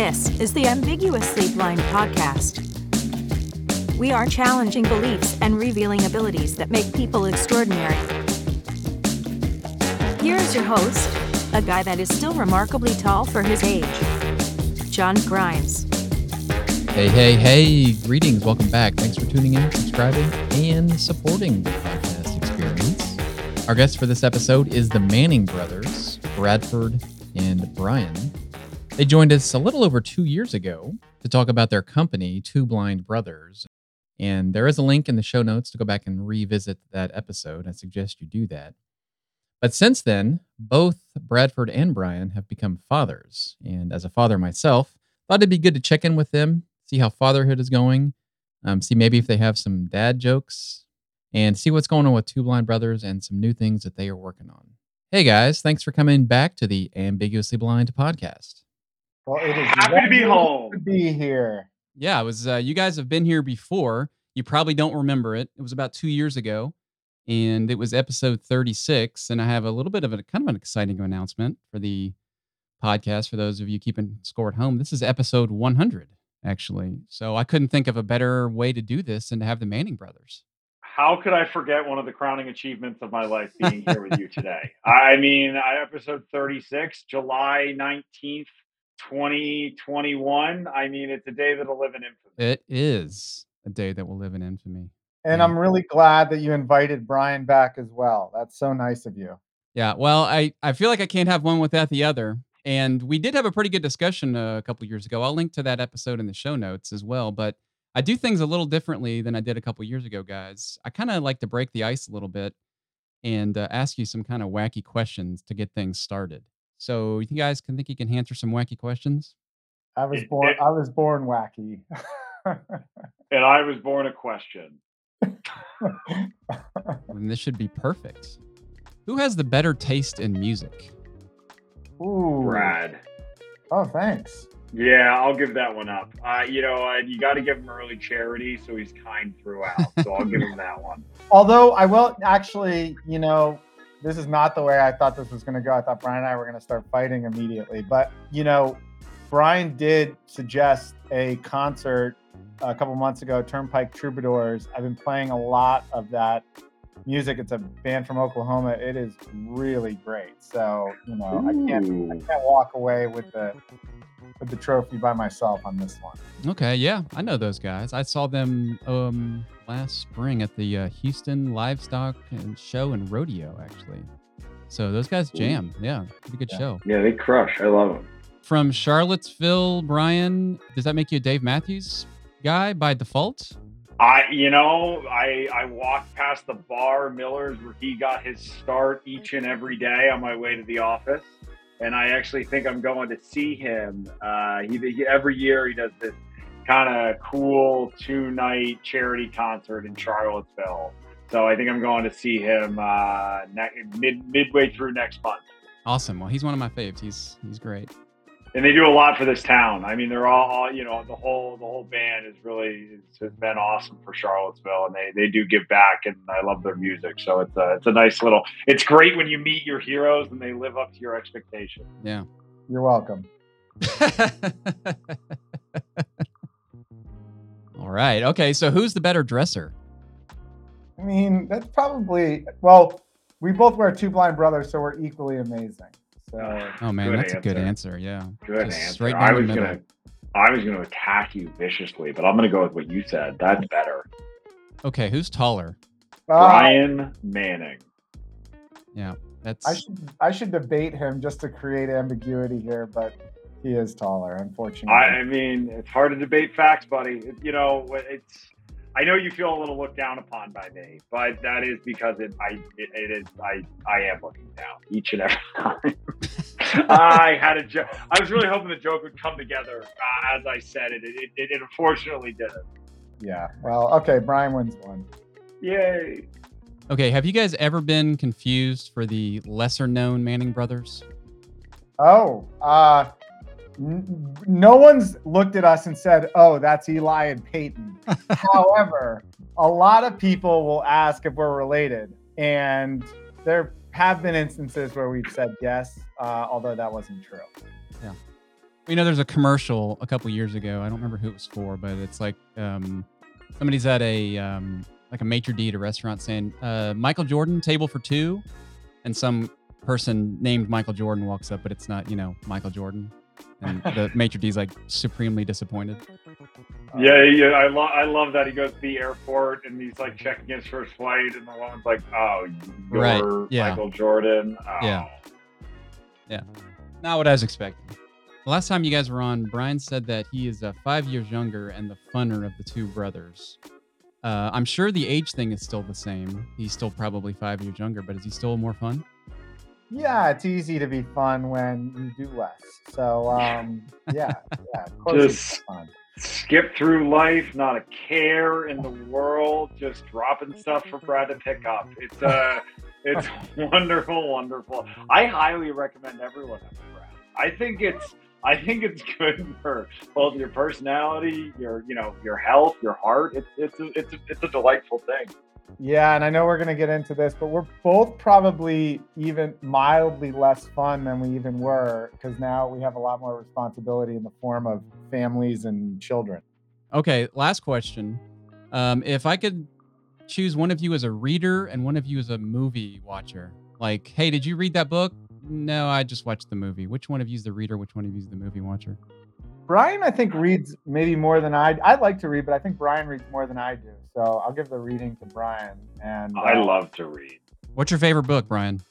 This is the Ambiguously Blind Podcast. We are challenging beliefs and revealing abilities that make people extraordinary. Here is your host, a guy that is still remarkably tall for his age, John Grimes. Hey, hey, hey, greetings. Welcome back. Thanks for tuning in, subscribing, and supporting the podcast experience. Our guest for this episode is the Manning brothers, Bradford and Bryan. They joined us a little over two years ago to talk about their company, Two Blind Brothers. And there is a link in the show notes to go back and revisit that episode. I suggest you do that. But since then, both Bradford and Bryan have become fathers. And as a father myself, thought it'd be good to check in with them, see how fatherhood is going, um, see maybe if they have some dad jokes, and see what's going on with Two Blind Brothers and some new things that they are working on. Hey guys, thanks for coming back to the Ambiguously Blind podcast. Well, it is Happy to be wonderful home. To be here. Yeah, it was. Uh, you guys have been here before. You probably don't remember it. It was about two years ago, and it was episode 36. And I have a little bit of a kind of an exciting announcement for the podcast for those of you keeping score at home. This is episode 100, actually. So I couldn't think of a better way to do this than to have the Manning brothers. How could I forget one of the crowning achievements of my life being here with you today? I mean, episode 36, July 19th, 2021. I mean, it's a day that'll live in infamy. It is a day that will live in infamy. And Yeah. I'm really glad that you invited Bryan back as well. That's so nice of you. Yeah, well, I, I feel like I can't have one without the other. And we did have a pretty good discussion uh, a couple years ago. I'll link to that episode in the show notes as well. But I do things a little differently than I did a couple years ago, guys. I kind of like to break the ice a little bit and uh, ask you some kind of wacky questions to get things started. So you guys can think you can answer some wacky questions? I was It- born it- I was born wacky. And I was born a question. And this should be perfect. Who has the better taste in music? Ooh. Brad. Oh, thanks. Yeah, I'll give that one up. Uh, you know, uh, you got to give him early charity, so he's kind throughout. So I'll give him that one. Although I will actually, you know, this is not the way I thought this was going to go. I thought Bryan and I were going to start fighting immediately. But, you know, Bryan did suggest a concert a couple months ago, Turnpike Troubadours. I've been playing a lot of that music. It's a band from Oklahoma. It is really great. So, you know, I can't I can't walk away with the with the trophy by myself on this one. Okay, yeah, I know those guys. I saw them um last spring at the uh, Houston Livestock and Show and Rodeo, actually. So those guys Ooh. jam. Yeah, pretty good Yeah. show. Yeah, they crush. I love them. From Charlottesville, Bryan, does that make you a Dave Matthews guy by default? I, you know, I I walked past the bar Miller's where he got his start each and every day on my way to the office, and I actually think I'm going to see him. Uh, he, he every year he does this kind of cool two night charity concert in Charlottesville. So I think I'm going to see him uh, ne- mid midway through next month. Awesome. Well, he's one of my faves. He's he's great. And they do a lot for this town. I mean, they're all, all you know, the whole the whole band is really it's, has been awesome for Charlottesville, and they they do give back, and I love their music. So it's a it's a nice little. It's great when you meet your heroes and they live up to your expectations. Yeah. You're welcome. All right. Okay. So who's the better dresser? I mean, that's probably well. We both wear two blind brothers, so we're equally amazing. So Oh man, Good that's a good answer. answer. Yeah. Good Just answer. straight I was middle. gonna I was gonna attack you viciously, but I'm gonna go with what you said. That's better. Okay. Who's taller? Ah, Bryan Manning. Yeah. That's I should I should debate him just to create ambiguity here, but he is taller, unfortunately. I, I mean, it's hard to debate facts, buddy. It- you know, it's. I know you feel a little looked down upon by me, but that is because it. I. It, it is. I. I am looking down each and every time. I had a joke. I was really hoping the joke would come together uh, as I said it. It, it. it unfortunately didn't. yeah. Well, okay. Bryan wins one. Yay! okay. Have you guys ever been confused for the lesser known Manning brothers? Oh, uh, n- no one's looked at us and said, "Oh, that's Eli and Peyton." However, a lot of people will ask if we're related, and there have been instances where we've said yes, uh, although that wasn't true. Yeah, you know, there's a commercial a couple years ago. I don't remember who it was for, but it's like um, somebody's at a um, like a maitre d' at a restaurant saying, uh, "Michael Jordan, table for two. and some person named Michael Jordan walks up, but it's not, you know, Michael Jordan, and the maitre d's like supremely disappointed. Yeah, yeah, I love I love that he goes to the airport and he's like checking his first flight, and the woman's like, "Oh, you're Right, yeah. Michael Jordan." Oh. Yeah. Not what I was expecting. The last time you guys were on, Bryan said that he is uh, five years younger and the funner of the two brothers. Uh, I'm sure the age thing is still the same. He's still probably five years younger, but is he still more fun? Yeah, it's easy to be fun when you do less. So um, yeah, yeah, of course it's Just- fun. skip through life, not a care in the world, just dropping stuff for Brad to pick up. It's uh it's wonderful, wonderful. I highly recommend everyone have a Brad. I think it's I think it's good for both your personality, your you know, your health, your heart. It's it's a, it's a, it's a delightful thing. Yeah, and I know we're gonna get into this, but we're both probably even mildly less fun than we even were because now we have a lot more responsibility in the form of families and children. Okay, last question. Um, if I could choose one of you as a reader and one of you as a movie watcher, like, hey, did you read that book? No, I just watched the movie. Which one of you is the reader? Which one of you is the movie watcher? Bryan, I think reads maybe more than I. I like to read, but I think Bryan reads more than I do. So I'll give the reading to Bryan. And I uh, love to read. What's your favorite book, Bryan?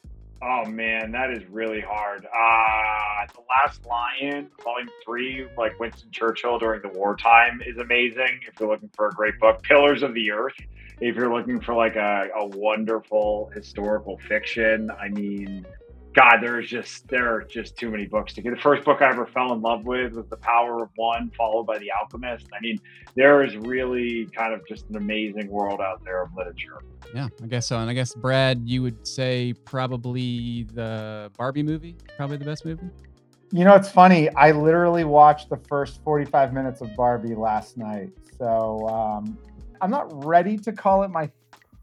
Oh man, that is really hard. Uh The Last Lion, Volume Three, like Winston Churchill during the wartime, is amazing. If you're looking for a great book, Pillars of the Earth. If you're looking for like a, a wonderful historical fiction, I mean, God, there's just there are just too many books to get. The first book I ever fell in love with was The Power of One, followed by The Alchemist. I mean, there is really kind of just an amazing world out there of literature. Yeah, I guess so. And I guess Brad, you would say probably the Barbie movie, probably the best movie. You know, it's funny. I literally watched the first 45 minutes of Barbie last night. So um, I'm not ready to call it my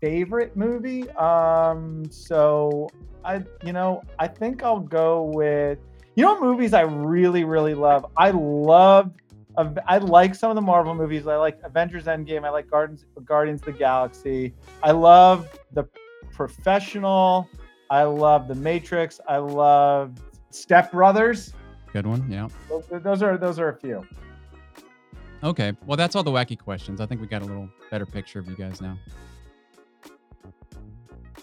favorite movie. Um, so I, you know, I think I'll go with, you know, what movies I really, really love. I love, I like some of the Marvel movies. I like Avengers Endgame. I like Guardians, Guardians of the Galaxy. I love The Professional. I love The Matrix. I love Step Brothers. Good one. Yeah. Those, those are those are a few. Okay. Well, that's all the wacky questions. I think we got a little better picture of you guys now.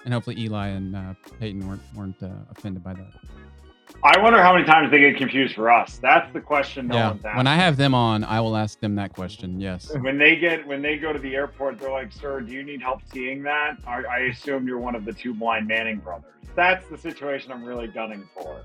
And hopefully Eli and uh, Peyton weren't weren't uh, offended by that. I wonder how many times they get confused for us. That's the question no yeah. one's asking. When I have them on, I will ask them that question. Yes. when they get when they go to the airport, they're like, "Sir, do you need help seeing that?" I, I assume you're one of the two blind Manning brothers. That's the situation I'm really gunning for.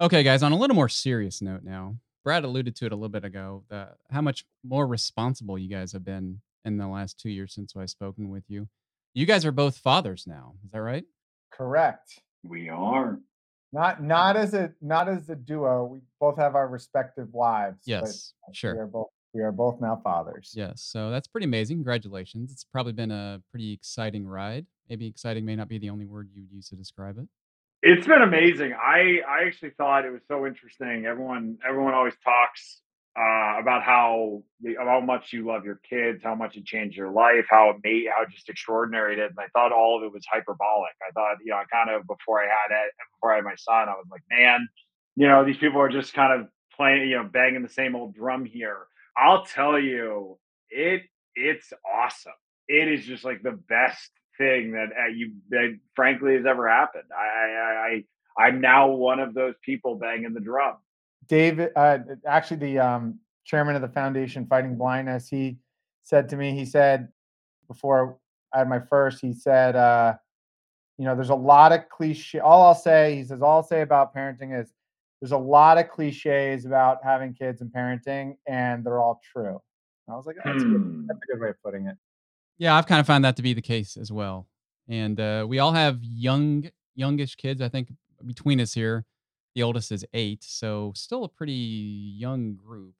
Okay, guys. On a little more serious note now, Brad alluded to it a little bit ago. How much more responsible you guys have been in the last two years since I've spoken with you. You guys are both fathers now. Is that right? Correct. We are. Not not as a not as a duo. We both have our respective wives. but Yes. We Sure. are both we are both now fathers. Yes. So that's pretty amazing. Congratulations. It's probably been a pretty exciting ride. Maybe exciting may not be the only word you'd use to describe it. It's been amazing. I I actually thought it was so interesting. Everyone everyone always talks uh, about how how much you love your kids, how much it changed your life, how it made how just extraordinary it is. And I thought all of it was hyperbolic. I thought you know I kind of before I had it before I had my son, I was like, man, you know these people are just kind of playing you know banging the same old drum here. I'll tell you, it it's awesome. It is just like the best thing that uh, you that frankly has ever happened. I I, I I'm now one of those people banging the drum. David, uh, actually, the um, chairman of the foundation Fighting Blindness, he said to me, he said before I had my first, he said, uh, you know, there's a lot of cliche. All I'll say, he says, all I'll say about parenting is there's a lot of cliches about having kids and parenting, and they're all true. And I was like, oh, that's, a good, Hmm. that's a good way of putting it. Yeah, I've kind of found that to be the case as well. And uh, we all have young, youngish kids. I think between us here, the oldest is eight, so still a pretty young group,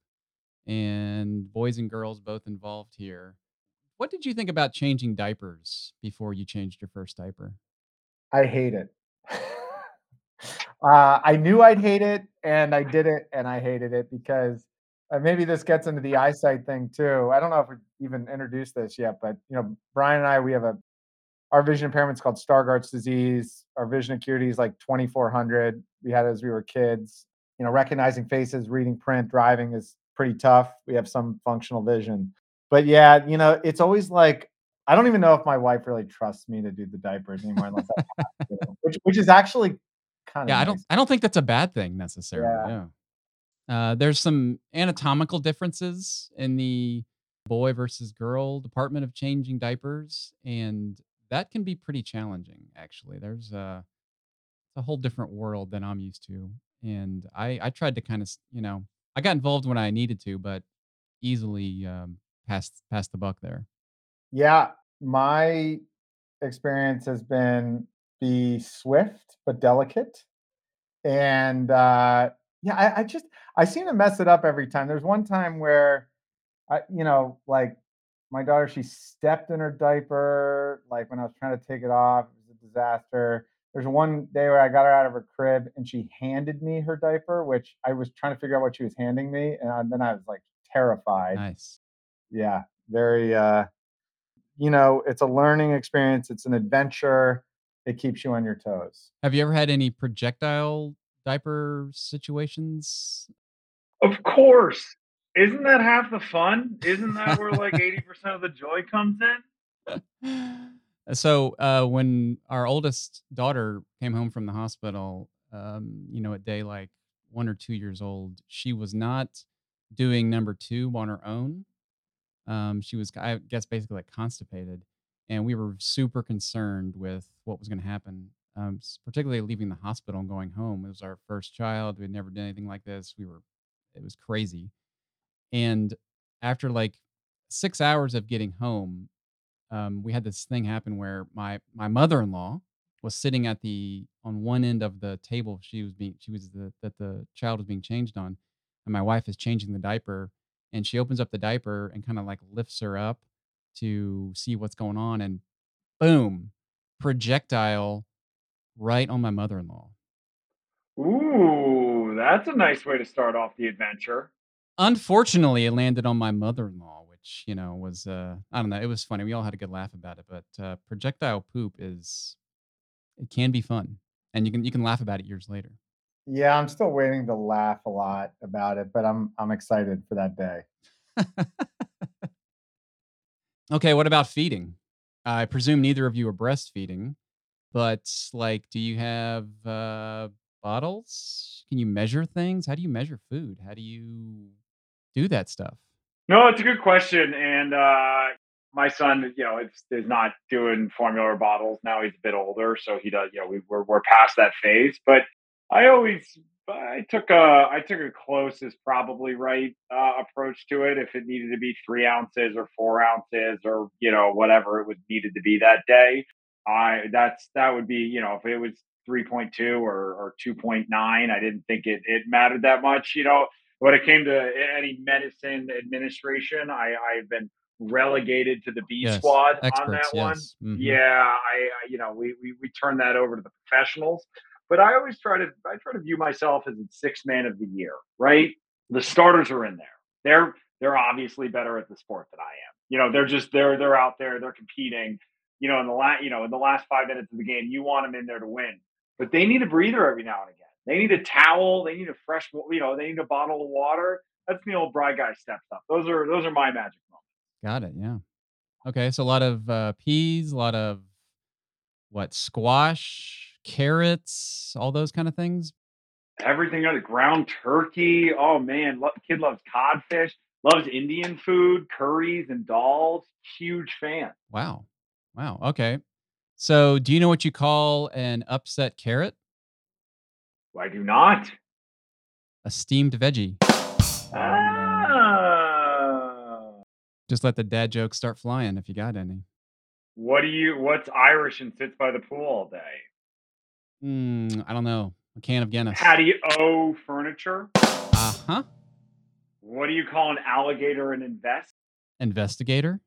and boys and girls both involved here. What did you think about changing diapers before you changed your first diaper? I hate it. Uh, I knew I'd hate it, and I did it, and I hated it because uh, maybe this gets into the eyesight thing too. I don't know if we even introduced this yet, but you know, Bryan and I, we have a our vision impairment is called Stargardt's disease. Our vision acuity is like 2400. We had as we were kids. You know, recognizing faces, reading print, driving is pretty tough. We have some functional vision. But yeah, you know, it's always like I don't even know if my wife really trusts me to do the diapers anymore unless I have to, which which is actually kind of Yeah, I don't I don't think that's a bad thing necessarily. Yeah. Uh, there's some anatomical differences in the boy versus girl department of changing diapers, and that can be pretty challenging. Actually, there's a, a whole different world than I'm used to, and I I tried to kind of you know I got involved when I needed to, but easily um, passed passed the buck there. Yeah, my experience has been be swift but delicate. And uh, yeah, I, I just I seem to mess it up every time. There's one time where I, you know, like my daughter, she stepped in her diaper, like when I was trying to take it off. It was a disaster. There's one day where I got her out of her crib and she handed me her diaper, which I was trying to figure out what she was handing me, and then I was like terrified. Nice. Yeah, very. uh you know, it's a learning experience. It's an adventure. It keeps you on your toes. Have you ever had any projectile diaper situations? Of course. Isn't that half the fun? Isn't that where like 80% of the joy comes in? so uh, when our oldest daughter came home from the hospital, um, you know, at day like one or two years old, she was not doing number two on her own. Um, she was, I guess, basically like constipated, and we were super concerned with what was going to happen. Um, particularly leaving the hospital and going home. It was our first child. We had never done anything like this. We were, it was crazy. And after like six hours of getting home, um, we had this thing happen where my my mother-in-law was sitting at the on one end of the table she was being she was the that the child was being changed on and my wife is changing the diaper and she opens up the diaper and kind of like lifts her up to see what's going on and boom projectile right on my mother-in-law Ooh, that's a nice way to start off the adventure. unfortunately it landed on my mother-in-law which you know was uh i don't know it was funny we all had a good laugh about it but uh, projectile poop is it can be fun and you can you can laugh about it years later. Yeah, I'm still waiting to laugh a lot about it, but I'm I'm excited for that day. okay what about feeding? I presume neither of you are breastfeeding but like do you have uh bottles? Can you measure things? How do you measure food? How do you do that stuff No, it's a good question. And uh, my son, you know, is, is not doing formula or bottles now. He's a bit older, so he does. You know, we, we're we're past that phase. But I always I took a I took a closest probably right uh, approach to it. If it needed to be three ounces or four ounces or you know whatever it was needed to be that day, I that's that would be you know if it was 3.2 or, or 2.9 i didn't think it, it mattered that much you know when it came to any medicine administration, I, I've been relegated to the B yes squad on experts that one. yes hmm Yeah, I, I you know we, we we turn that over to the professionals. But I always try to I try to view myself as a six man of the year, right? The starters are in there. They're they're obviously better at the sport than I am. You know, they're just they're they're out there, they're competing. You know, in the last you know in the last five minutes of the game, you want them in there to win, but they need a breather every now and again. They need a towel. They need a fresh, you know, they need a bottle of water. That's the old Bry guy step stuff. Those are those are my magic moments. got it yeah okay so a lot of uh peas a lot of what squash carrots all those kind of things Everything on the ground turkey. Oh man, lo- kid loves codfish. Loves Indian food, curries and dals. Huge fan. wow wow okay so do you know what you call an upset carrot I do not. a steamed veggie Ah. just let the dad jokes start flying if you got any What do you? What's Irish and sits by the pool all day? Hmm, i don't know a can of guinness Patio furniture. uh-huh What do you call an alligator and invest? investigator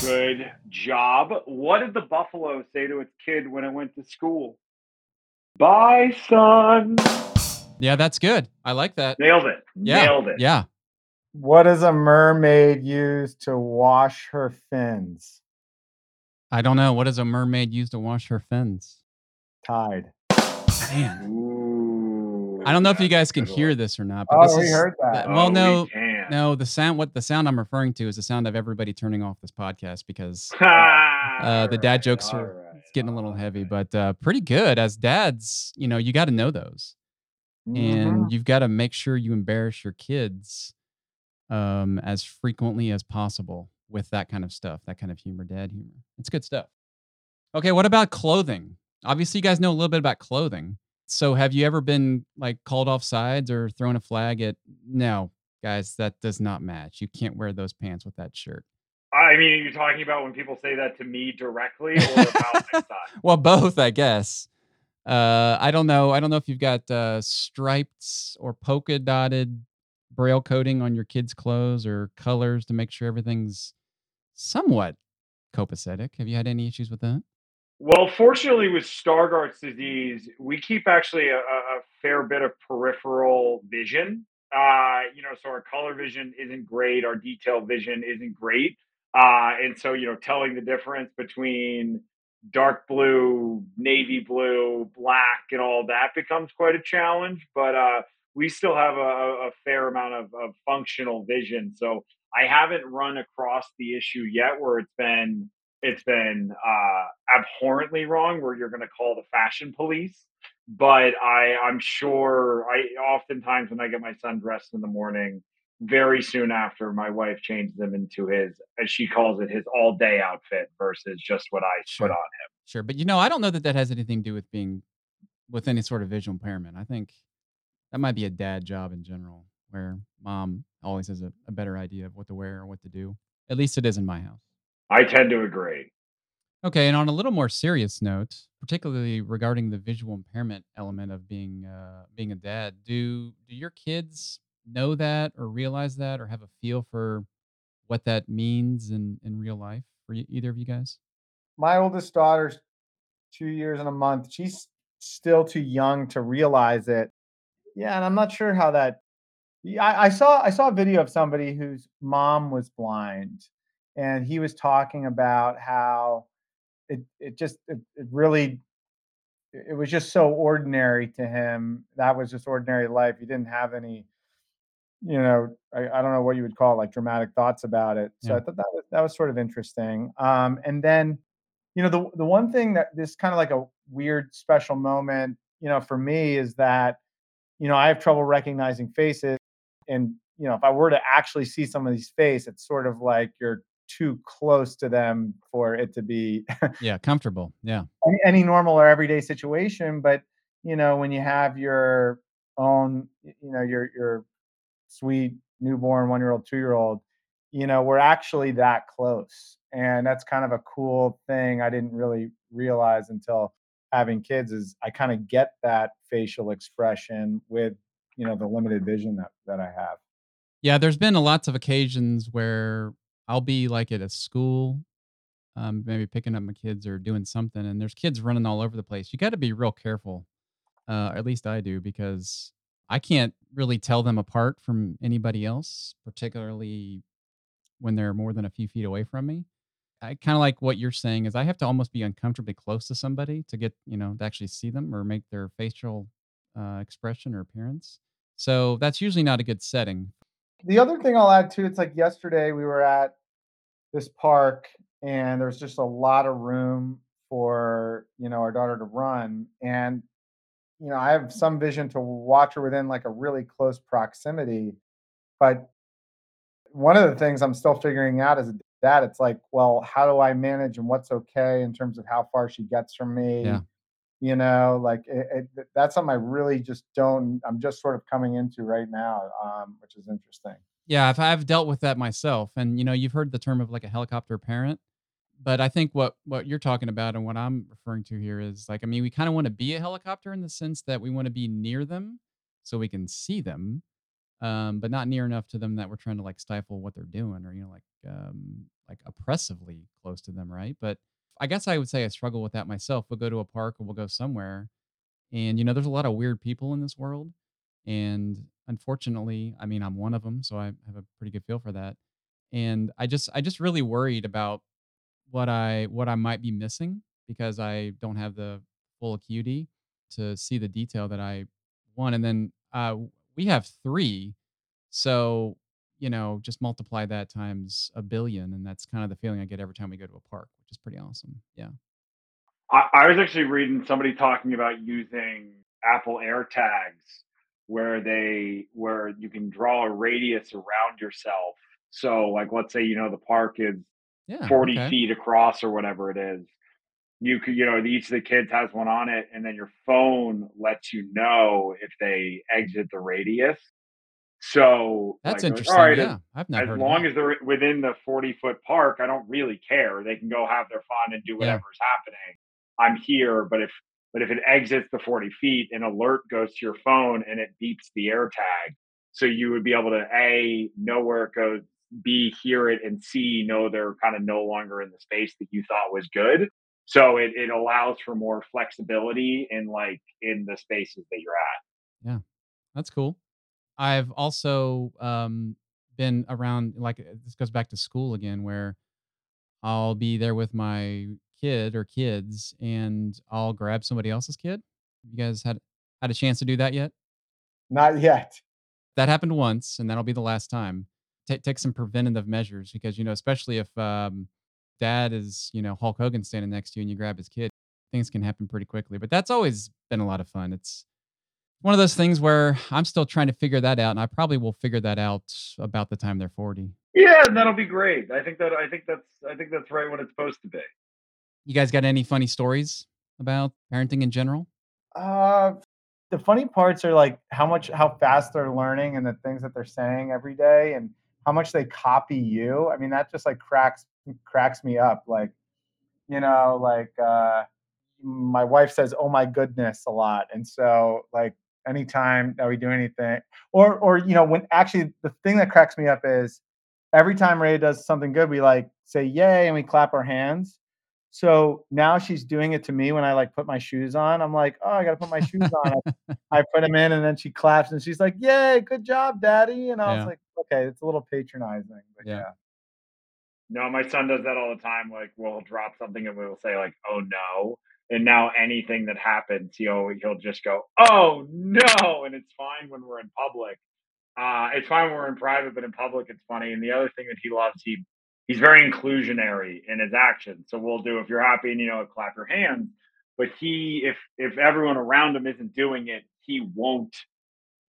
Good job. What did the buffalo say to its kid when it went to school? Bye, son. Yeah, that's good. I like that. Nailed it. Yeah. Nailed it. Yeah. What does a mermaid use to wash her fins? I don't know. What does a mermaid use to wash her fins? Tide. Man. Ooh, I don't know if you guys can hear one. this or not, but Oh, this we is heard that. that- well, Oh, we no, can. no. The sound, what the sound I'm referring to is the sound of everybody turning off this podcast because uh, the dad Alright, jokes are alright, it's getting a little heavy, but uh, pretty good as dads. You know, you got to know those, and you've got to make sure you embarrass your kids um, as frequently as possible with that kind of stuff, that kind of humor, dad humor. It's good stuff. Okay, what about clothing? Obviously, you guys know a little bit about clothing. So, have you ever been like called off sides or thrown a flag at? No, guys, that does not match. You can't wear those pants with that shirt. I mean, you're talking about when people say that to me directly or about next time? Well, both, I guess. Uh, I don't know. I don't know if you've got uh, striped or polka dotted braille coding on your kids' clothes or colors to make sure everything's somewhat copacetic. Have you had any issues with that? Well, fortunately, with Stargardt's disease, we keep actually a, a a fair bit of peripheral vision. Uh, you know, so our color vision isn't great, our detail vision isn't great, uh, and so you know, telling the difference between dark blue, navy blue, black, and all that becomes quite a challenge. But uh, we still have a, a fair amount of, of functional vision, so I haven't run across the issue yet where it's been it's been uh, abhorrently wrong where you're going to call the fashion police but i i'm sure i oftentimes when i get my son dressed in the morning very soon after my wife changes him into his as she calls it his all day outfit versus just what i Sure. put on him Sure, but you know, I don't know that that has anything to do with being with any sort of visual impairment. I think that might be a dad job in general, where mom always has a, a better idea of what to wear or what to do. At least it is in my house. i tend to agree Okay, and on a little more serious note, particularly regarding the visual impairment element of being uh, being a dad, do do your kids know that or realize that or have a feel for what that means in in real life for either of you guys? My oldest daughter's two years and a month. She's still too young to realize it. Yeah, and I'm not sure how that. I, I saw I saw a video of somebody whose mom was blind, and he was talking about how it it just it, it really it was just so ordinary to him. That was just ordinary life. He didn't have any, you know, I, I don't know what you would call it, like dramatic thoughts about it. So Yeah. I thought that was that was sort of interesting. Um, and then, you know, the the one thing that this kind of like a weird special moment, you know, for me is that, you know, I have trouble recognizing faces, and you know, if I were to actually see somebody's face, it's sort of like you're too close to them for it to be Yeah, comfortable. Yeah. any, any normal or everyday situation but you know when you have your own you know your your sweet newborn one year old two year old you know we're actually that close and that's kind of a cool thing i didn't really realize until having kids is i kind of get that facial expression with you know the limited vision that that i have Yeah, there's been a lots of occasions where I'll be like at a school, um, maybe picking up my kids or doing something, and there's kids running all over the place. You got to be real careful. Uh, at least I do because I can't really tell them apart from anybody else, particularly when they're more than a few feet away from me. I kind of like what you're saying is I have to almost be uncomfortably close to somebody to get, you know, to actually see them or make their facial uh, expression or appearance. So that's usually not a good setting. the other thing I'll add too, it's like yesterday we were at this park and there's just a lot of room for you know our daughter to run and you know I have some vision to watch her within like a really close proximity but one of the things I'm still figuring out is that it's like well how do I manage and what's okay in terms of how far she gets from me Yeah. you know like it, it, that's something I really just don't I'm just sort of coming into right now um, which is interesting Yeah, I've I've dealt with that myself, and you know, you've heard the term of like a helicopter parent, but I think what what you're talking about and what I'm referring to here is like, I mean, we kind of want to be a helicopter in the sense that we want to be near them so we can see them, um, but not near enough to them that we're trying to like stifle what they're doing or you know like um, like oppressively close to them, right? But I guess I would say I struggle with that myself. We'll go to a park or we'll go somewhere, And you know, there's a lot of weird people in this world, and unfortunately, I mean, I'm one of them, so I have a pretty good feel for that. And I just I just really worried about what I what I might be missing because I don't have the full acuity to see the detail that I want. And then uh, we have three, so you know, just multiply that times a billion, and that's kind of the feeling I get every time we go to a park, which is pretty awesome. Yeah. I, I was actually reading somebody talking about using Apple AirTags where they where you can draw a radius around yourself. So like let's say you know the park is Yeah. 40 Okay. feet across or whatever it is. You could, you know, each of the kids has one on it, and then your phone lets you know if they exit the radius. So That's like, interesting. All right, yeah. I've not as heard long as they're within the 40 foot park, I don't really care. They can go have their fun and do Yeah. whatever's happening. I'm here, but if but if it exits the 40 feet, an alert goes to your phone and it beeps the air tag. So you would be able to A, know where it goes, B, hear it, and C, know they're kind of no longer in the space that you thought was good. So it, it allows for more flexibility in like in the spaces that you're at. Yeah. That's cool. I've also um, been around, like, uh, this goes back to school again, where I'll be there with my kid or kids and I'll grab somebody else's kid. You guys had had a chance to do that yet? Not yet. that happened once and that'll be the last time take take some preventative measures because you know especially if um dad is you know hulk hogan standing next to you and you grab his kid things can happen pretty quickly but that's always been a lot of fun it's one of those things where i'm still trying to figure that out and i probably will figure that out about the time they're 40 Yeah, and that'll be great. I think that I think that's I think that's right when it's supposed to be. you guys got any funny stories about parenting in general Uh, the funny parts are like how much how fast they're learning and the things that they're saying every day and how much they copy you. I mean, that just like cracks cracks me up. Like, you know, like uh my wife says, "Oh my goodness" a lot. And so like anytime that we do anything or or you know, when actually the thing that cracks me up is every time Ray does something good, we like say yay and we clap our hands. So now she's doing it to me when I like put my shoes on. I'm like, oh, I gotta put my shoes on. I put them in and then she claps and she's like, Yay, good job, daddy. And I was like, okay, it's a little patronizing, but Yeah. yeah. No, my son does that all the time. Like we'll drop something and we'll say like, "Oh no!" And now anything that happens, he'll he'll just go, "Oh no!" And it's fine when we're in public. Uh, it's fine when we're in private, but in public, it's funny. And the other thing that he loves, he he's very inclusionary in his actions. So we'll do if you're happy and you know clap your hands. But he, if if everyone around him isn't doing it, he won't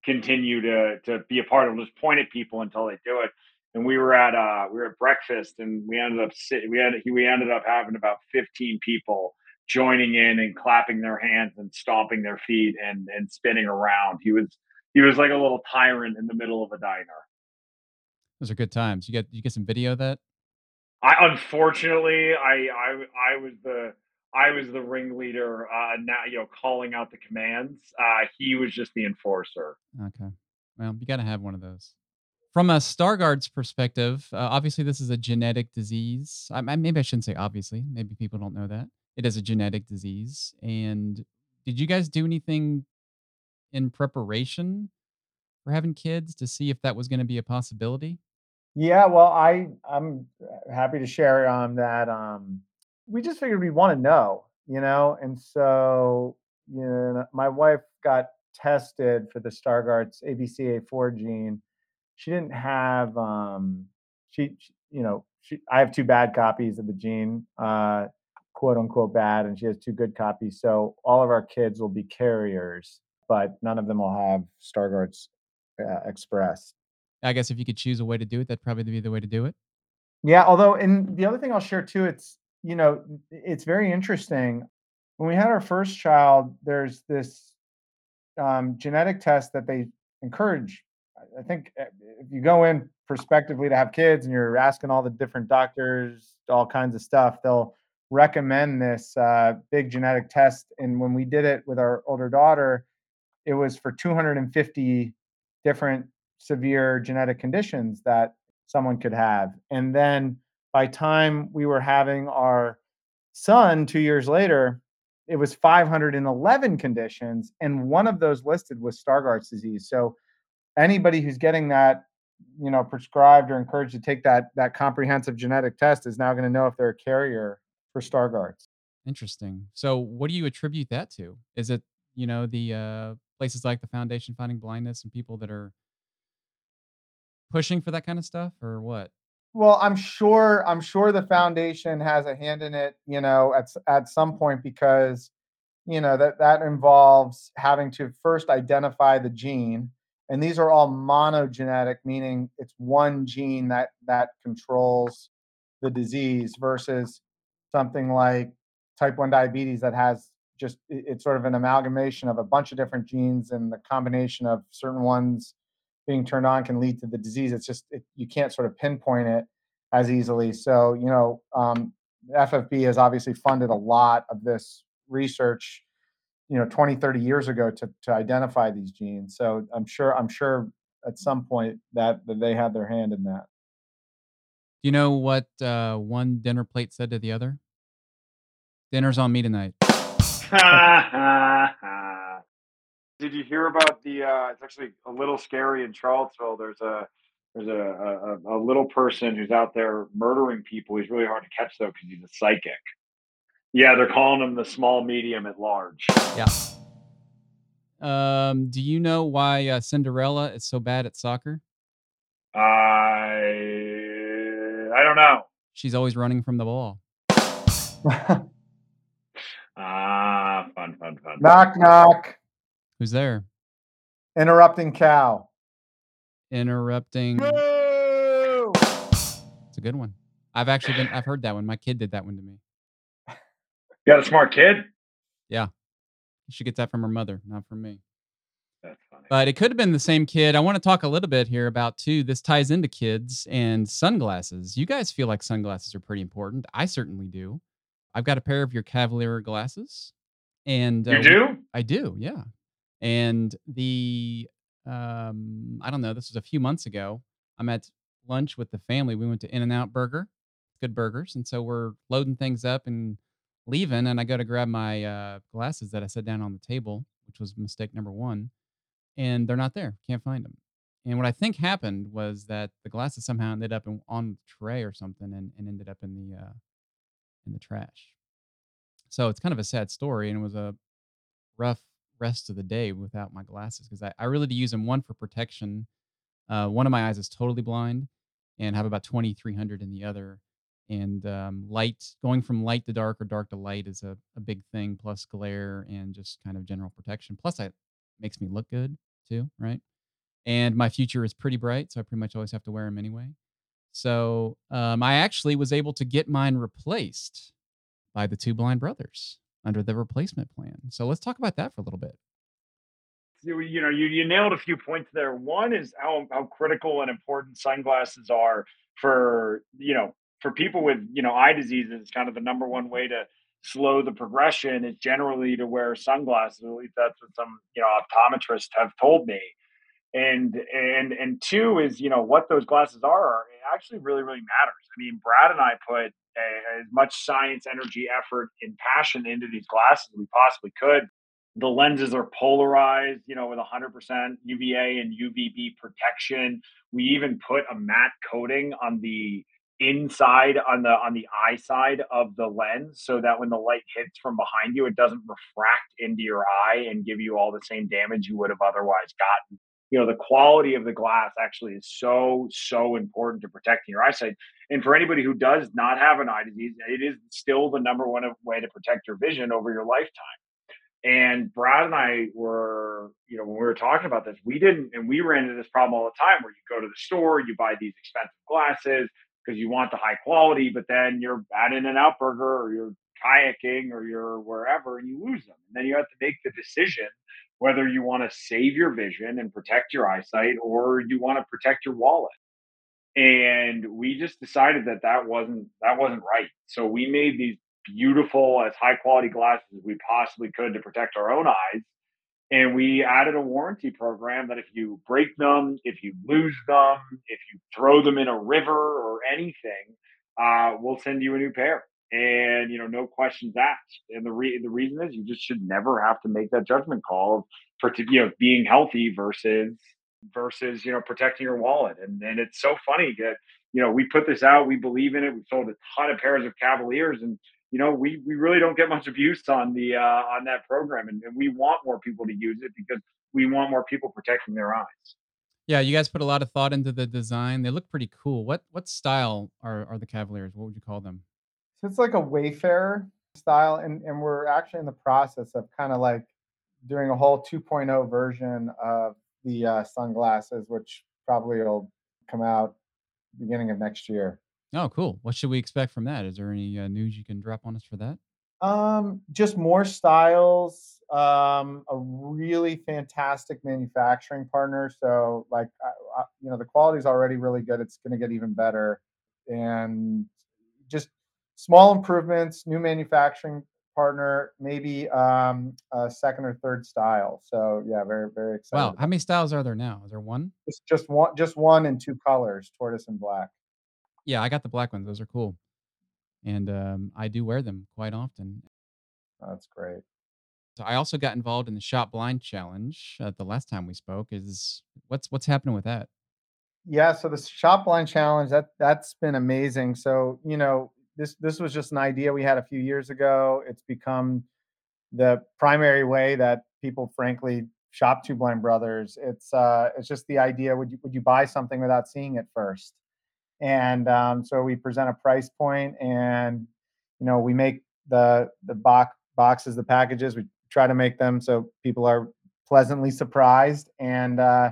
continue to to be a part of. it. Just point at people until they do it. And we were at uh we were at breakfast, and we ended up sit, we had we ended up having about fifteen people joining in and clapping their hands and stomping their feet and and spinning around. He was he was like a little tyrant in the middle of a diner. those are good times you get you get some video of that I unfortunately I I I was the I was the ringleader uh now you know calling out the commands. Uh he was just the enforcer. Okay. Well, you got to have one of those. From a Stargardt's perspective, uh, obviously this is a genetic disease. I, I- maybe I shouldn't say obviously. Maybe people don't know that it is a genetic disease. And did you guys do anything in preparation for having kids to see if that was going to be a possibility? Yeah, well, I I'm happy to share um that um we just figured we want to know, you know, and so you know my wife got tested for the Stargardt's ABCA4 gene. She didn't have um she, she you know she I have two bad copies of the gene, uh quote unquote bad, and she has two good copies. So all of our kids will be carriers, but none of them will have Stargardt's uh, Express. I guess if you could choose a way to do it, that'd probably be the way to do it. Yeah, although and the other thing I'll share too, it's you know, it's very interesting. When we had our first child, there's this um, genetic test that they encourage. I- think uh, if you go in prospectively to have kids and you're asking all the different doctors all kinds of stuff, they'll recommend this uh, big genetic test. And when we did it with our older daughter, it was for 250 different severe genetic conditions that someone could have. And then by time we were having our son 2 years later, it was 511 conditions, and one of those listed was Stargardt's disease. So anybody who's getting that, you know, prescribed or encouraged to take that that comprehensive genetic test is now going to know if they're a carrier for Stargardt's. Interesting. So, what do you attribute that to? Is it you know the uh, places like the Foundation Fighting Blindness and people that are pushing for that kind of stuff, or what? Well, I'm sure I'm sure the foundation has a hand in it, you know, at at some point because you know that that involves having to first identify the gene and these are all monogenetic meaning it's one gene that that controls the disease versus something like type 1 diabetes that has just it's sort of an amalgamation of a bunch of different genes and the combination of certain ones being turned on can lead to the disease. It's just it, you can't sort of pinpoint it as easily. So you know, um, FFB has obviously funded a lot of this research, you know, 20, 30 years ago to to identify these genes. So I'm sure I'm sure at some point that, that they had their hand in that. Do you know what uh, one dinner plate said to the other? Dinner's on me tonight. Did you hear about the? Uh, it's actually a little scary in Charlottesville. There's a there's a, a, a little person who's out there murdering people. He's really hard to catch though because he's a psychic. Yeah, they're calling him the small medium at large. Yeah. Um, do you know why uh, Cinderella is so bad at soccer? I I don't know. She's always running from the ball. Ah, fun, fun, fun. knock knock. Who's there? Interrupting cow. Interrupting. Boo! It's a good one. I've actually been. I've heard that one. My kid did that one to me. You got a smart kid. Yeah, she gets that from her mother, not from me. That's funny. But it could have been the same kid. I want to talk a little bit here about too. This ties into kids and sunglasses. You guys feel like sunglasses are pretty important. I certainly do. I've got a pair of your Cavalier glasses, and uh, you do? I do, yeah. And the um, I don't know. This was a few months ago. I'm at lunch with the family. We went to In and Out Burger, good burgers, and so we're loading things up and leaving. And I go to grab my uh, glasses that I set down on the table, which was mistake number one, and they're not there. Can't find them. And what I think happened was that the glasses somehow ended up in, on the tray or something, and, and ended up in the uh, in the trash. So it's kind of a sad story, and it was a rough rest of the day without my glasses because I, I really do use them one for protection. Uh, one of my eyes is totally blind and have about 2300 in the other. And um, light, going from light to dark or dark to light is a, a big thing, plus glare and just kind of general protection. Plus, it makes me look good too, right? And my future is pretty bright, so I pretty much always have to wear them anyway. So um, I actually was able to get mine replaced by the two blind brothers under the replacement plan. So let's talk about that for a little bit. you you know you you nailed a few points there. One is how how critical and important sunglasses are for you know for people with you know eye diseases. Kind of the number one way to slow the progression is generally to wear sunglasses. At least that's what some you know optometrists have told me. And and and two is you know what those glasses are. It actually really really matters. I mean, Brad and I put as much science, energy, effort, and passion into these glasses as we possibly could. The lenses are polarized, you know, with 100% UVA and UVB protection. We even put a matte coating on the inside on the on the eye side of the lens so that when the light hits from behind you it doesn't refract into your eye and give you all the same damage you would have otherwise gotten. You know the quality of the glass actually is so so important to protecting your eyesight and for anybody who does not have an eye disease it is still the number one way to protect your vision over your lifetime and Brad and I were, you know, when we were talking about this, we didn't, and we ran into this problem all the time where you go to the store, you buy these expensive glasses because you want the high quality, but then you're at In Out Burger or you're kayaking or you're wherever and you lose them. And then you have to make the decision whether you want to save your vision and protect your eyesight or you want to protect your wallet. And we just decided that that wasn't that wasn't right. So we made these beautiful as high quality glasses as we possibly could to protect our own eyes. And we added a warranty program that if you break them, if you lose them, if you throw them in a river or anything, uh, we'll send you a new pair. and you know no questions asked and the re- the reason is you just should never have to make that judgment call of you know being healthy versus versus you know protecting your wallet and and it's so funny that you know we put this out we believe in it we sold a ton of pairs of cavaliers and you know we we really don't get much abuse on the uh on that program and, and we want more people to use it because we want more people protecting their eyes yeah, you guys put a lot of thought into the design. They look pretty cool. What what style are are the Cavaliers? What would you call them? So it's like a Wayfarer style, and and we're actually in the process of kind of like doing a whole 2.0 version of the uh, sunglasses, which probably will come out beginning of next year. Oh, cool. What should we expect from that? Is there any uh, news you can drop on us for that? Um, just more styles. Um, a really fantastic manufacturing partner. So, like, I, I, you know, the quality is already really good. It's going to get even better, and just small improvements. New manufacturing partner, maybe um, a second or third style. So, yeah, very very excited. Wow, how many styles are there now? Is there one? It's just one, just one in two colors, tortoise and black. Yeah, I got the black ones. Those are cool and um, I do wear them quite often. That's great. So I also got involved in the shop blind challenge uh, the last time we spoke. Is what's what's happening with that? Yeah, so the shop blind challenge that that's been amazing. So you know this this was just an idea we had a few years ago. It's become the primary way that people, frankly, shop Two Blind Brothers. It's uh, it's just the idea: would you would you buy something without seeing it first? and um, so we present a price point and you know we make the the box boxes the packages we try to make them so people are pleasantly surprised and uh,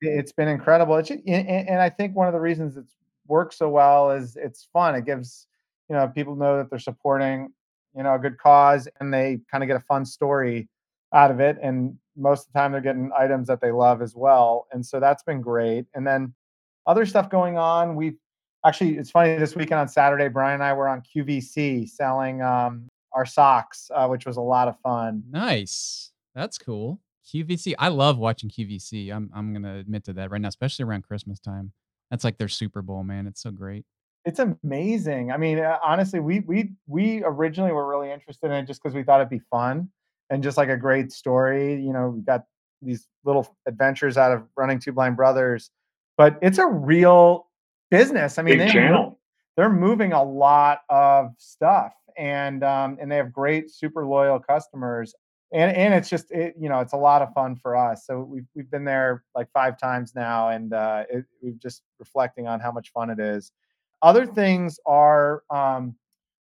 it's been incredible it's, and, and i think one of the reasons it's worked so well is it's fun it gives you know people know that they're supporting you know a good cause and they kind of get a fun story out of it and most of the time they're getting items that they love as well and so that's been great and then other stuff going on. We've actually, it's funny, this weekend on Saturday, Bryan and I were on QVC selling um, our socks, uh, which was a lot of fun. Nice. That's cool. QVC. I love watching QVC. I'm I'm gonna admit to that right now, especially around Christmas time. That's like their Super Bowl, man. It's so great. It's amazing. I mean, uh, honestly, we we we originally were really interested in it just because we thought it'd be fun and just like a great story. You know, we got these little adventures out of running two blind brothers but it's a real business. I mean, Big they channel. they're moving a lot of stuff, and um, and they have great, super loyal customers. And and it's just it, you know it's a lot of fun for us. So we've we've been there like five times now, and uh, it, we've just reflecting on how much fun it is. Other things are um,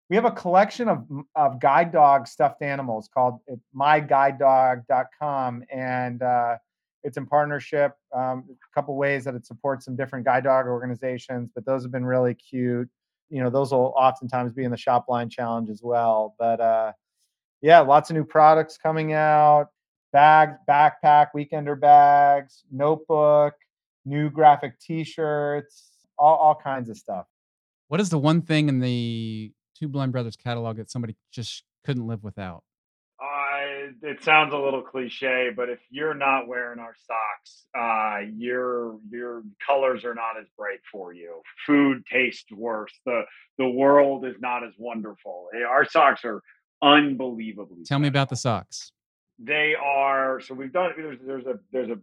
we have a collection of of guide dog stuffed animals called myguidedog.com, and uh, it's in partnership. Um, a couple ways that it supports some different guide dog organizations, but those have been really cute. You know, those will oftentimes be in the shop blind challenge as well. But uh, yeah, lots of new products coming out. Bags, backpack, weekender bags, notebook, new graphic T-shirts, all, all kinds of stuff. What is the one thing in the Two Blind Brothers catalog that somebody just couldn't live without? it sounds a little cliche, but if you're not wearing our socks, uh, your your colors are not as bright for you. Food tastes worse. The the world is not as wonderful. Eh, our socks are unbelievably. Tell me about the socks. They are so we've done. There's there's a there's a,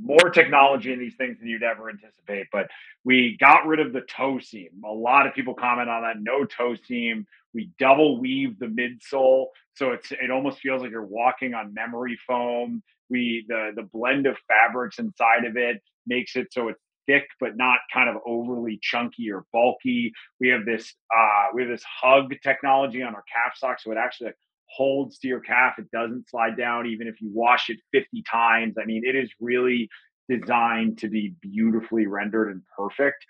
more technology in these things than you'd ever anticipate. But we got rid of the toe seam. A lot of people comment on that. No toe seam. We double weave the midsole, so it's it almost feels like you're walking on memory foam. We the the blend of fabrics inside of it makes it so it's thick but not kind of overly chunky or bulky. We have this uh, we have this hug technology on our calf socks, so it actually holds to your calf. It doesn't slide down even if you wash it 50 times. I mean, it is really designed to be beautifully rendered and perfect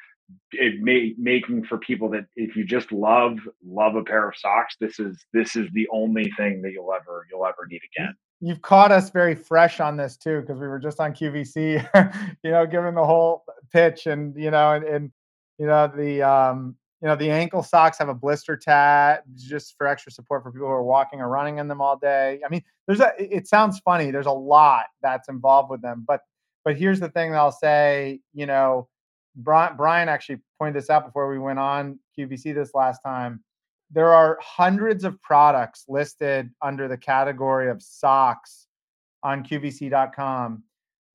it may making for people that if you just love love a pair of socks this is this is the only thing that you'll ever you'll ever need again you've caught us very fresh on this too because we were just on qvc you know given the whole pitch and you know and, and you know the um you know the ankle socks have a blister tat just for extra support for people who are walking or running in them all day i mean there's a it sounds funny there's a lot that's involved with them but but here's the thing that i'll say you know Bryan, Bryan actually pointed this out before we went on QVC this last time. there are hundreds of products listed under the category of socks on QVC.com.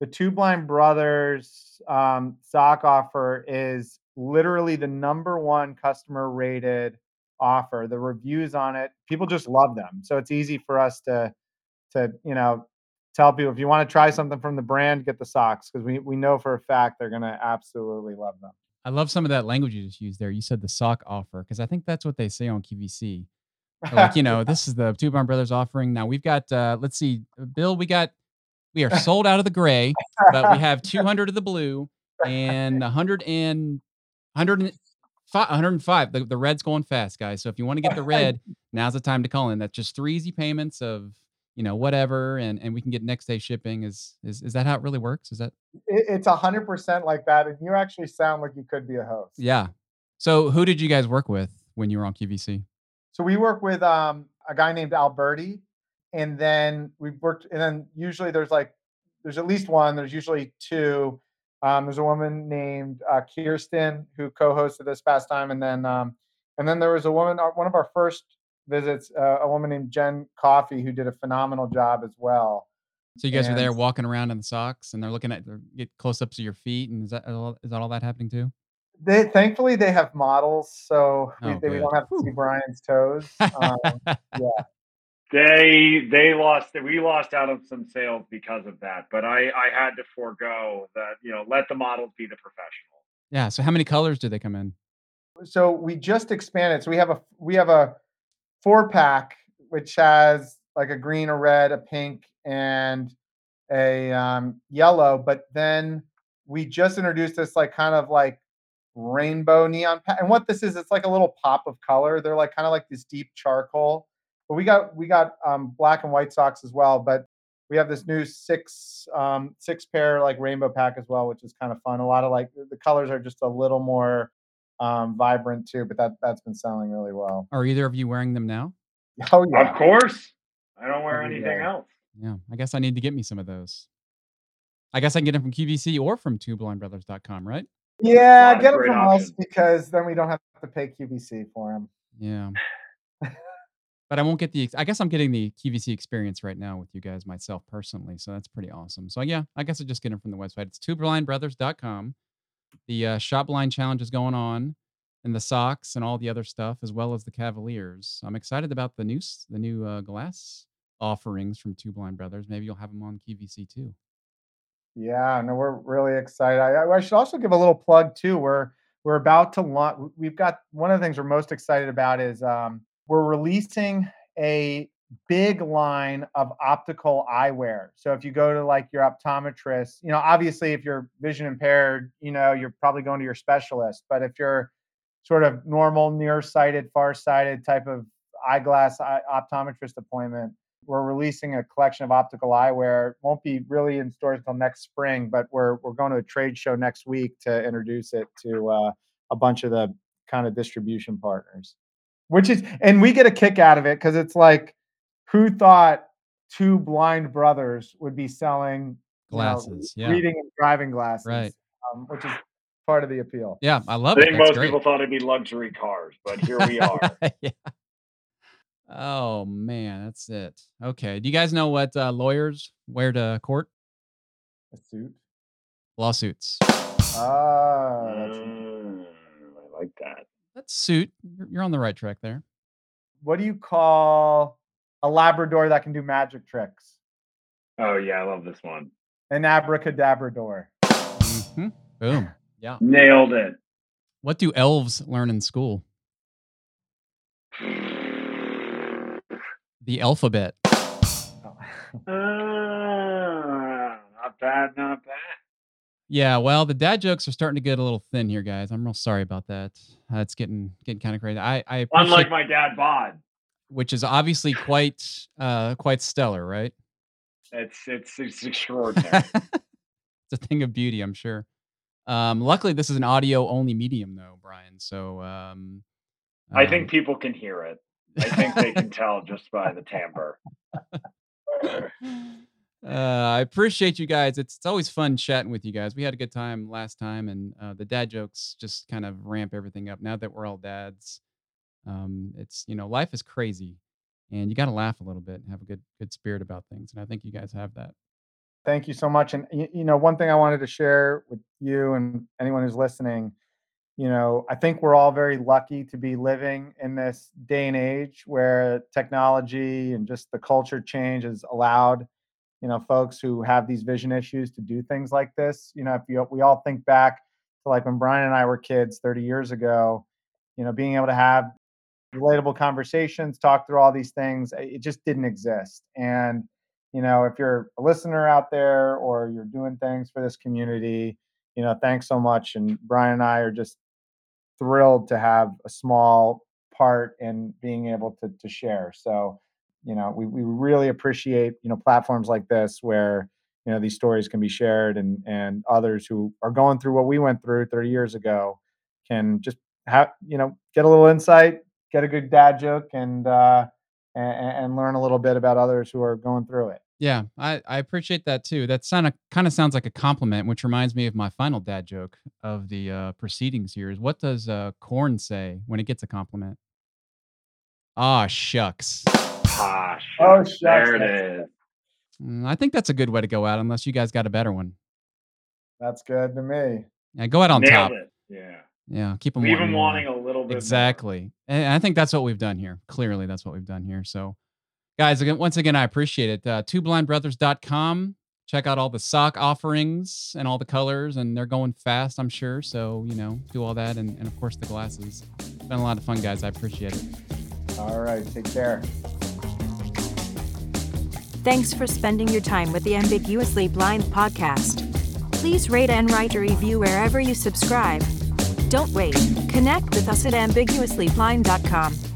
The Two Blind Brothers um, sock offer is literally the number one customer rated offer. The reviews on it, people just love them. So it's easy for us to to you know tell people if you want to try something from the brand, get the socks because we we know for a fact they're gonna absolutely love them. I love some of that language you just used there. You said the sock offer because I think that's what they say on QVC. Like you know, this is the Two Blind Brothers offering. Now we've got uh let's see, Bill, we got we are sold out of the gray, but we have 200 of the blue and 100 and 100 105. The, the red's going fast, guys. So if you want to get the red, now's the time to call in. That's just three easy payments of you know whatever, and and we can get next day shipping. Is is is that how it really works? Is that It, it's a hundred percent like that, and you actually sound like you could be a host. yeah? So who did you guys work with when you were on QVC? So we work with um, a guy named Alberti, and then we've worked, and then usually there's like there's at least one. There's usually two. Um, there's a woman named uh, Kirsten who co-hosted this past time, and then um, and then there was a woman. uh, One of our first visits, uh, a woman named Jen Coffey who did a phenomenal job as well. So you guys are there walking around in the socks, and they're looking at they're- get close ups of your feet, and is that all, is that all that happening too? They thankfully they have models, so we, Oh, they, we don't have to see Bryan's toes. Um, They they lost we lost out on some sales because of that, but I I had to forego that. You know, let the models be the professional. yeah. So how many colors do they come in? so we just expanded. So we have a we have a four pack which has like a green, a red, a pink, and a um, yellow. But then we just introduced this like kind of like rainbow neon pack. And what this is, it's like a little pop of color. They're like kind of like this deep charcoal. But we got we got um, black and white socks as well. But we have this new six um, six pair like rainbow pack as well, which is kind of fun. A lot of like the colors are just a little more um, vibrant too, but that that's been selling really well. Are either of you wearing them now? Oh yeah, Of course, I don't wear Every anything day. else. Yeah, I guess I need to get me some of those. I guess I can get them from QVC or from twoblindbrothers.com, right? yeah. Get them great from us because then we don't have to pay QVC for them. Yeah. but I won't get the. I guess I'm getting the QVC experience right now with you guys myself personally, so that's pretty awesome. So yeah, I guess I just get them from the website. It's twoblindbrothers.com. The uh, shop blind challenge is going on, and the socks and all the other stuff, as well as the Cavaliers. I'm excited about the new the new uh, glass offerings from Two Blind Brothers. Maybe you'll have them on QVC too. Yeah, no, we're really excited. I, I should also give a little plug too. We're we're about to launch. We've got one of the things we're most excited about is um, we're releasing a big line of optical eyewear. So if you go to like your optometrist, you know, obviously if you're vision impaired, you know, you're probably going to your specialist. But if you're sort of normal, nearsighted, farsighted type of eyeglass eye, optometrist appointment, we're releasing a collection of optical eyewear. Won't be really in stores until next spring, but we're we're going to a trade show next week to introduce it to uh, a bunch of the kind of distribution partners. Which is, and we get a kick out of it because it's like, who thought two blind brothers would be selling you know, Glasses, yeah. reading and driving glasses, Right. Um, which is part of the appeal. Yeah, I love I it. think That's most great. people thought it'd be luxury cars, but here we are. yeah. Oh man, that's it. Okay. Do you guys know what uh, lawyers wear to court? A suit. Lawsuits. Ah, that's Mm, I like that. That's suit. You're, you're on the right track there. what do you call a Labrador that can do magic tricks? Oh yeah, I love this one. An abracadabrador. hmm Boom. Yeah. Nailed it. What do elves learn in school? The alphabet. Uh, not bad, not bad. Yeah, well, the dad jokes are starting to get a little thin here, guys. I'm real sorry about that. Uh, it's getting getting kind of crazy. I I Unlike my dad bod. which is obviously quite uh quite stellar, right? It's it's it's extraordinary. it's a thing of beauty, I'm sure. Um, luckily, this is an audio only medium, though, Bryan. So um, I um, think people can hear it. I think they can tell just by the timbre. uh, I appreciate you guys. It's, it's always fun chatting with you guys. We had a good time last time, and uh, the dad jokes just kind of ramp everything up. Now that we're all dads, Um, it's you know life is crazy, and you got to laugh a little bit and have a good good spirit about things. And I think you guys have that. Thank you so much. And you know, one thing I wanted to share with you and anyone who's listening, you know, I think we're all very lucky to be living in this day and age where technology and just the culture change has allowed, you know, folks who have these vision issues to do things like this. You know, if you, we all think back to like when Bryan and I were kids 30 years ago, you know, being able to have relatable conversations, talk through all these things, eh, it just didn't exist. And you know, if you're a listener out there or you're doing things for this community, you know, thanks so much. And Bryan and I are just thrilled to have a small part in being able to to share. So, you know, we we really appreciate you know platforms like this where you know these stories can be shared and and others who are going through what we went through 30 years ago can just have you know get a little insight, get a good dad joke, and uh, and, and learn a little bit about others who are going through it. Yeah, I, I appreciate that too. That kind of kind of sounds like a compliment, which reminds me of my final dad joke of the uh, proceedings here. Is what does uh, corn say when it gets a compliment? Ah, shucks. Ah, Oh, shucks, shucks, there it that's- is. Mm, I think that's a good way to go out, unless you guys got a better one. That's good to me. Yeah, go out on Nailed top. it. Yeah. Yeah, keep them Leave wanting him more. wanting a little bit. more. Exactly. And I think that's what we've done here. Clearly, that's what we've done here. So, guys, again, once again, I appreciate it. Uh, twoblindbrothers.com. Check out all the sock offerings and all the colors, and they're going fast, I'm sure. So, you know, do all that. And, and of course, the glasses. It's been a lot of fun, guys. I appreciate it. All right, take care. Thanks for spending your time with the Ambiguously Blind podcast. Please rate and write a review wherever you subscribe. Don't wait. Connect with us at ambiguouslyblind.com.